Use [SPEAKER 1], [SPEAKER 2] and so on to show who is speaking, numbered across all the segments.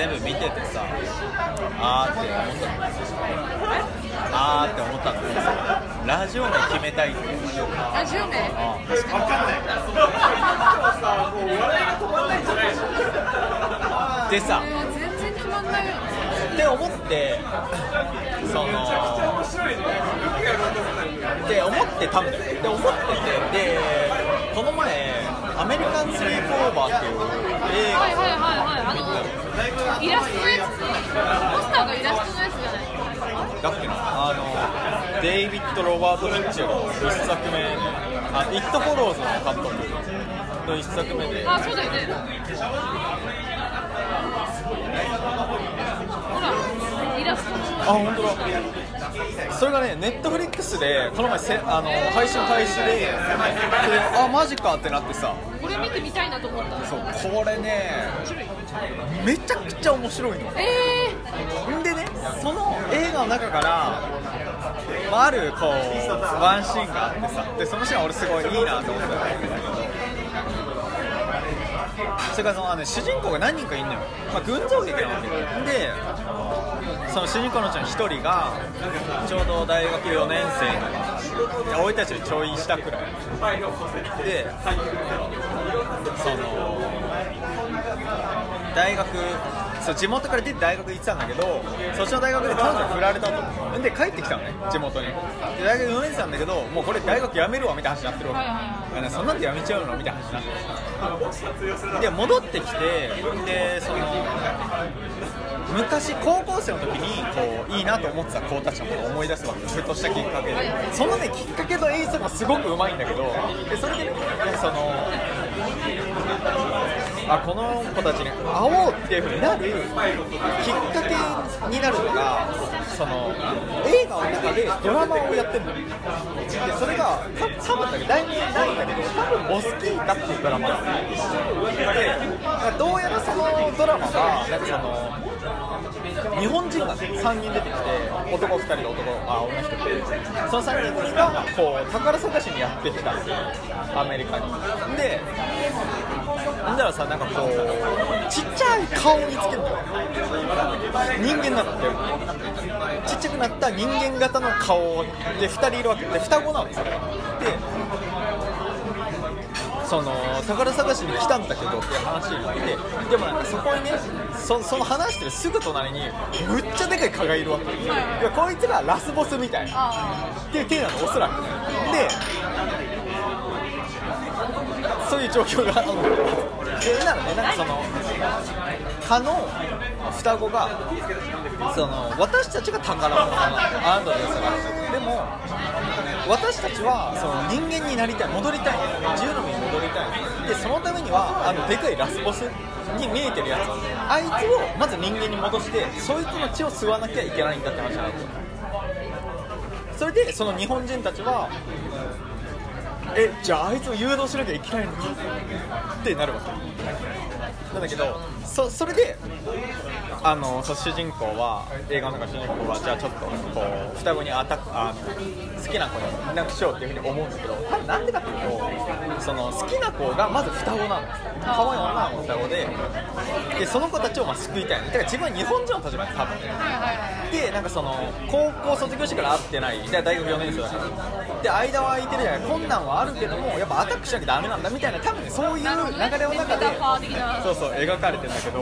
[SPEAKER 1] 全部見ててさあーって思ったあーって思ったんだけどさラジオ名決めたいって
[SPEAKER 2] ラジオ名
[SPEAKER 1] あでさ
[SPEAKER 2] えー全然決まんないよ
[SPEAKER 1] って思ってそのって思ってたんだよ。で思っててでこの前「アメリカン・スリープ・オーバー」っていう映
[SPEAKER 2] はいはいはい
[SPEAKER 1] 画
[SPEAKER 2] はい。あのイラストのやつポスターがイラストのやつじゃない？
[SPEAKER 1] だっけなあのデイビッド・ロバート・ミッチェルの1作目あ「イット・フォローズ」の監督の1作目で。
[SPEAKER 2] あそうだよね。ほらイラスト
[SPEAKER 1] あ本当だそれがねネットフリックスでこの前せあの配信開始でであマジかってなってさ。
[SPEAKER 2] これ見てみたいなと思った。
[SPEAKER 1] そうこれねめちゃくちゃ面白いの。
[SPEAKER 2] え
[SPEAKER 1] んでねその映画の中から、まあ、あるこうワンシーンがあってさ。でそのシーンは俺すごいいいなと思ってたんだけど。それからそのあの、ね、主人公が何人かいるのよ、まあ、群像劇なわけ。でその主人公のうちの1人がちょうど大学4年生の俺たちよりちょい下くらい。でその大学そう地元から出て大学行ってたんだけどそっちの大学で彼女に振られたと。で帰ってきたのね地元に。で大学4年生なんだけどもうこれ大学辞めるわみたいな話になってるわけ、
[SPEAKER 2] はいはい
[SPEAKER 1] そんなんで辞めちゃうの？みたいな話になって。で戻ってきてでその昔高校生の時にこういいなと思ってた子たちのことを思い出すわけふとしたきっかけでそのねきっかけの演出もすごくうまいんだけどでそれでねそのあこの子たちに会おうっていう風になるきっかけになるのがその映画の中でドラマをやってるのでそれがた多分だけど題名ないんだけど多分モスキータっていうドラマなのでどうやらそのドラマがなんかその日本人が、ね、3人出てきて男2人と男あ女1人でその3人組がこう宝探しにやってきたんですよ。アメリカにでなんだらさなんかこうちっちゃい顔につけるのよ。人間なのってちっちゃくなった人間型の顔で2人いるわけで双子なのそれがでその宝探しに来たんだけどっていう話になってでもなんかそこにねそその話してるすぐ隣にむっちゃでかい蚊がいるわけ。いやこいつがラスボスみたいな。
[SPEAKER 2] あ
[SPEAKER 1] っていう体なのおそらく。でそういう状況があるの。でならねなんかその蚊の双子がその私たちが宝物なの。あなたですからでも私たちはその人間になりたい戻りたい。自由の身に戻りたい。でそのためにはあのでかいラスボスに見えてるやつ。あいつをまず人間に戻してそいつの血を吸わなきゃいけないんだって話なんですそれでその日本人たちはえじゃああいつを誘導しなきゃいけないのか？ってなるわけ。なんだけどそそれであのそ主人公は映画の中の主人公はじゃあちょっとこう双子にアタックあの好きな子になんかしようっていうふうに思うんだけどなんでかっていうとその好きな子がまず双子なの可愛い女の子双子ででその子たちをまあ救いたい。だから自分は日本人の立場で多分。ねでなんかその高校卒業してから会ってない。で大学4年生だ。からで間は空いてるじゃない。困難はあるけどもやっぱアタックしなきゃダメなんだみたいな多分ねそういう流れの中で。そうそう描かれてるんだけど。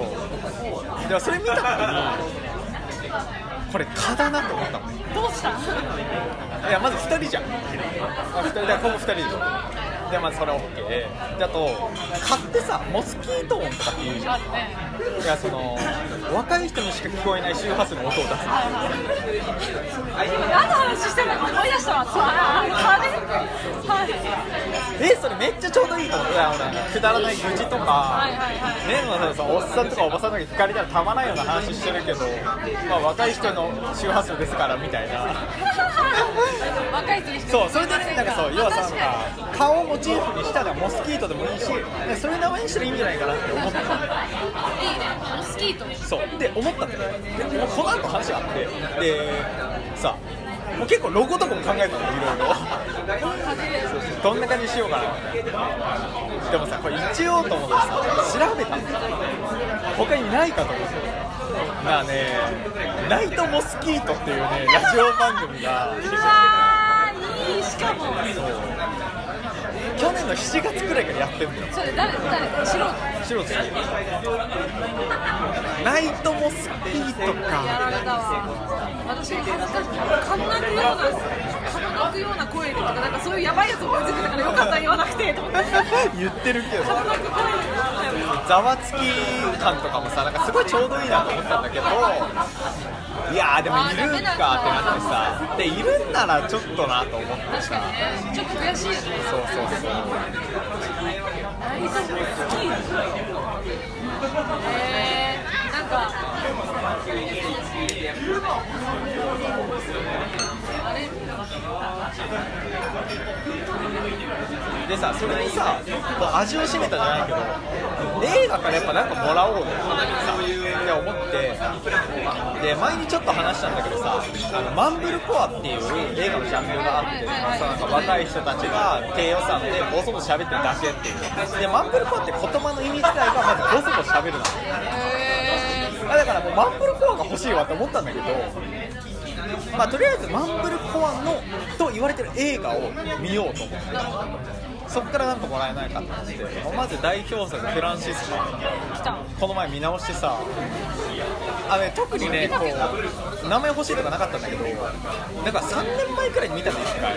[SPEAKER 1] でもそれ見た時にこれ蚊だなと思ったの。
[SPEAKER 2] どうした？
[SPEAKER 1] いやまず2人じゃん。あ2人だここ2人でしょでまずそれ OK で。あと蚊ってさモスキート音とかって言うじゃん。いやその若い人にしか聞こえない周波数の音を出す
[SPEAKER 2] 今何の話してるのか思い出したわああれはい
[SPEAKER 1] えそれめっちゃちょうどいいと思う。いや俺くだらない愚痴とか
[SPEAKER 2] はいはいはい。
[SPEAKER 1] ねおっさんとかおばさんとか聞かれたらたまらんような話してるけど、まあ、若い人の周波数ですからみたいな
[SPEAKER 2] 若い人にして
[SPEAKER 1] そうそれでねなんかそう要はさなんか顔をモチーフにしたらモスキートでもいいしでそういう名前にしたらいいんじゃないかなって思った
[SPEAKER 2] いいねモスキート
[SPEAKER 1] そうで思ったんだよ。でもうこの後話があってでさもう結構ロゴとかも考えたのいろいろ。どんな感じにしようかな。でもさこれ一応と思ってさ調べたんだよ他にないかと思ってまあねナイトモスキートっていうねラジオ番組が
[SPEAKER 2] しかも
[SPEAKER 1] 去年の7月くらいからやってるんだよ
[SPEAKER 2] それ誰？誰？素人
[SPEAKER 1] 白つナイトモスキート
[SPEAKER 2] やられ
[SPEAKER 1] か
[SPEAKER 2] たわ私恥ずかしいかんなくようなかんなくような声でとかなんかそういうやばいやつ思いついてたからよかった言わなくてと思って
[SPEAKER 1] 言ってるけど
[SPEAKER 2] かんなく声で
[SPEAKER 1] ざわつき感とかもさなんかすごいちょうどいいなと思ったんだけどいやーでもいるんかってなってさでいるんならちょっとなと思ってさ
[SPEAKER 2] ねちょっと悔しいよね
[SPEAKER 1] そうそうそう
[SPEAKER 2] ナイトモスキーえー、なんかあれ
[SPEAKER 1] でさそれでさ味を占めたじゃないけど映画からやっぱなんかもらおうよさって思ってで前にちょっと話したんだけどさあのマンブルコアっていう映画のジャンルがあって、まあさなんか若い人たちが低予算でボソボソ喋ってるだけっていう。でマンブルコアって言葉の意味自体がまずボソボソ喋るの。
[SPEAKER 2] え
[SPEAKER 1] あだからもうマンブルコアが欲しいわって思ったんだけどまあとりあえずマンブルコアのと言われてる映画を見ようと思ってそっからなんかもらえないかって思ってまず代表作フランシスコ。この前見直してさ。あのね特にねこう名前欲しいとかなかったんだけどなんか3年前くらいに見たの1回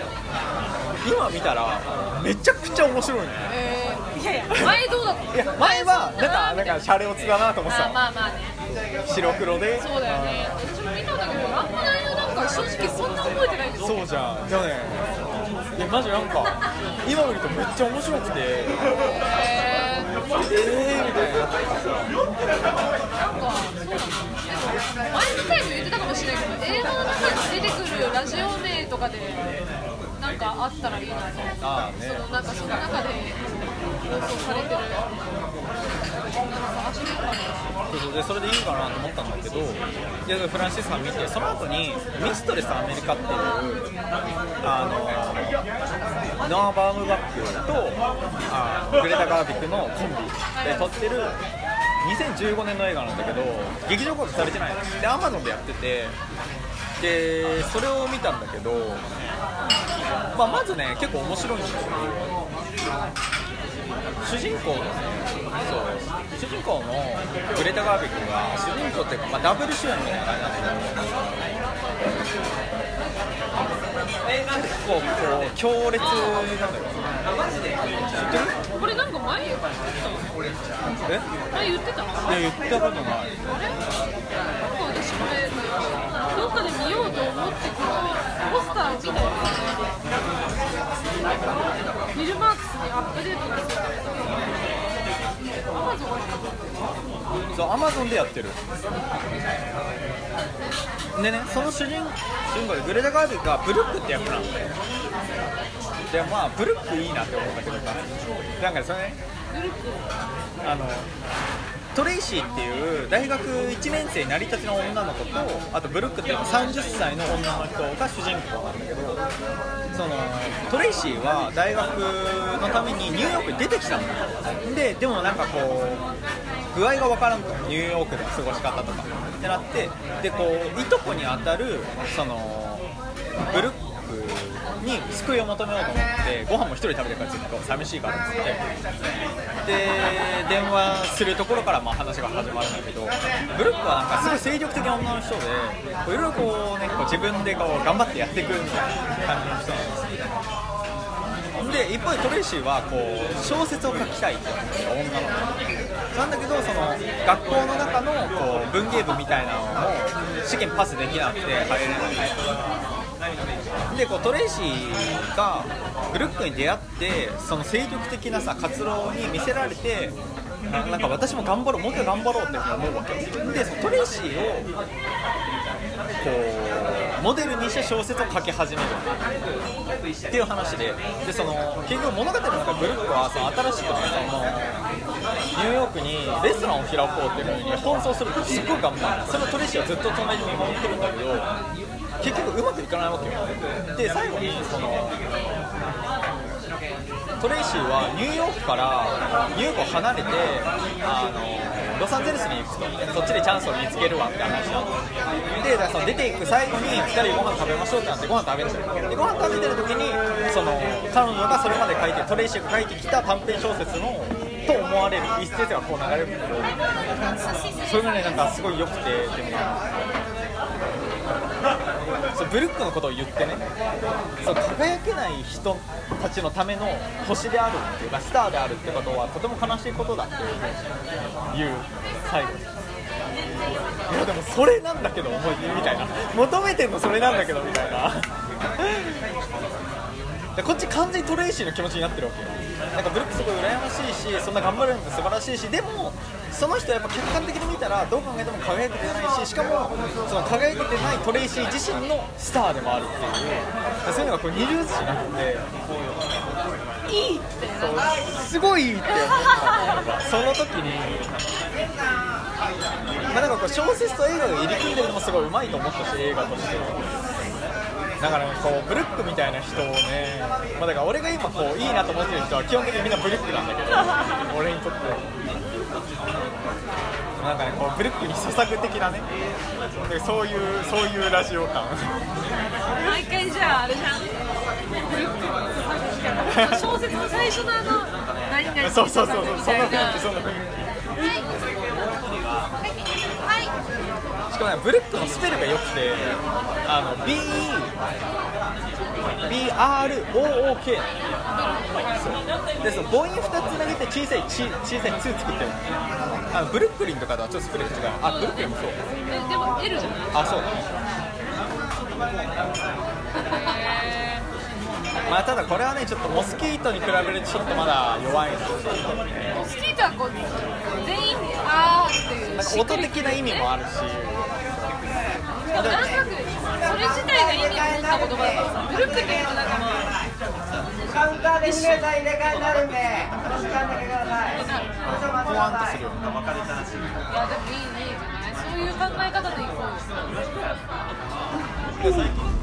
[SPEAKER 1] 今見たらめちゃくちゃ面白いね
[SPEAKER 2] えー、いやいや前どうだった
[SPEAKER 1] いや前はなんかなんかシャレオツだなと思って
[SPEAKER 2] まあ
[SPEAKER 1] さ
[SPEAKER 2] まあまあね。
[SPEAKER 1] 白黒で。
[SPEAKER 2] そうだよね。私も見たんだけどあんま内容なんか正直そんな覚えてないんですよ。
[SPEAKER 1] そうじゃん。じゃあねいやマジなんか今見るとめっちゃ面白くて。え
[SPEAKER 2] えー、
[SPEAKER 1] ーみたいな。
[SPEAKER 2] なんかそうでも前みたいに言ってたかもしれないけど映画の中に出てくるラジオ名とかでなんかあったらいいなと思って。
[SPEAKER 1] ね。
[SPEAKER 2] そのなんかその中で放送されてる
[SPEAKER 1] そうそうでそれでいいかなと思ったんだけどいやフランシスさん見てその後に「ミストレスアメリカ」っていうあのノア・バームバックとあグレタ・ガービックのコンビで撮ってる2015年の映画なんだけど劇場公開されてないでアマゾンでやっててでそれを見たんだけど、まあ、まずね結構面白いんだけど主人公のねそう主人公のグレタ・ガービックが主人公っていうか、まあ、ダブル主演みたいな感じなんだけど結構こう強烈なんだよ知ってる
[SPEAKER 2] これなんか前言って
[SPEAKER 1] え？
[SPEAKER 2] た前言ってた。
[SPEAKER 1] いや言ったことない。
[SPEAKER 2] あれなんか私これどっかで見ようと思ってこのポスターを見たんですよねフィルマークスにアップデートがされてアマゾン
[SPEAKER 1] そうアマゾンでやってる。でねその主人主人公でグレタ・ガーウィグがブルックって役なんででまあブルックいいなって思うんだけどさ。なんかそれねあのトレイシーっていう大学1年生になりたての女の子とあとブルックっていう30歳の女の人が主人公なんだけどそのトレイシーは大学のためにニューヨークに出てきたの。ででもなんかこう具合がわからんとニューヨークでの過ごし方とかってなってでこういとこに当たるそのブルックに救いを求めようと思ってご飯も一人食べてるからずっと寂しいからっつってで電話するところからまあ話が始まるんだけどブルックはなんかすごい精力的な女の人でいろいろこうねこう自分でこう頑張ってやっていくみたいな感じの人なんですで一方でトレイシーはこう小説を書きたいって思って女の子なんだけどその学校の中のこう文芸部みたいなのも試験パスできなくて入れないでこうトレイシーがブルックに出会ってその精力的なさ活動に魅せられてななんか私も頑張ろうもう一回頑張ろうって思うわけでそのトレイシーをこうモデルにして小説を書き始めるっていう話ででその結局物語の中でブルックはその新しくねそのニューヨークにレストランを開こうっていうのに奔走するとすっごい頑張るそれをトレシーはずっと隣に見守ってるんだけど結局うまくいかないわけよ。で最後にそのトレイシーはニューヨークからニューヨークを離れてあのロサンゼルスに行くとそっちでチャンスを見つけるわって話なのでだからその出ていく最後に2人でご飯食べましょうってなってご飯食べるんですよでご飯食べてる時にその彼女がそれまで書いてトレイシーが書いてきた短編小説のと思われる一節がこう流れるんだけどそれがねなんかすごい良くてでもブルックのことを言ってね。そう輝けない人たちのための星であるっていうかスターであるってことはとても悲しいことだっていう最後。いやでもそれなんだけど思いみたいな。求めてんのそれなんだけどみたいな。でこっち完全にトレイシーの気持ちになってるわけよ。なんかブルックすごい羨ましいしそんな頑張るの素晴らしいしでもその人はやっぱ客観的に見たらどう考えても輝けてないししかもその輝けてないトレイシー自身のスターでもあるっていう。そういうのがこう二重視になって
[SPEAKER 2] いいって。
[SPEAKER 1] すごいいいって思ったその時にまあなんかこう小説と映画が入り組んでるのもすごいうまいと思ったし映画として。だからこうブルックみたいな人をね、まあ、だから俺が今こういいなと思ってる人は基本的にみんなブルックなんだけど俺にとってなんかねこうブルックに捧ぐ的なね。でそういうそういうラジオ感。
[SPEAKER 2] 毎回じゃああれじゃん。ブルックの捧ぐ小説の最初のあの何々
[SPEAKER 1] そうそうそうそう。そんな。雰囲気そんな雰囲
[SPEAKER 2] はい。
[SPEAKER 1] 気しかもねブルックのスペルが良くてあの B BROOK そうでその母音2つ投げて小さいち小さい2作ってる。あのブルックリンとかとはちょっとスペルが違う。あブルックリンもそう
[SPEAKER 2] えでも L じゃない？
[SPEAKER 1] あそう。まあただこれはねちょっとモスキートに比べるとちょっとまだ弱い
[SPEAKER 2] モスキートはこう全員あーっていう。
[SPEAKER 1] なんか音的な意味もあるし。
[SPEAKER 2] でもなんとなくそれ自体が意味を持った言葉だからさブルックっていうのはなんかまあ
[SPEAKER 3] カウンターで2名さん入れ替えになるんで、お時間だけください。
[SPEAKER 1] ポワンとするような分かれたらしい
[SPEAKER 2] いやでもいいね。いいじゃないそういう考え方でいこう。よ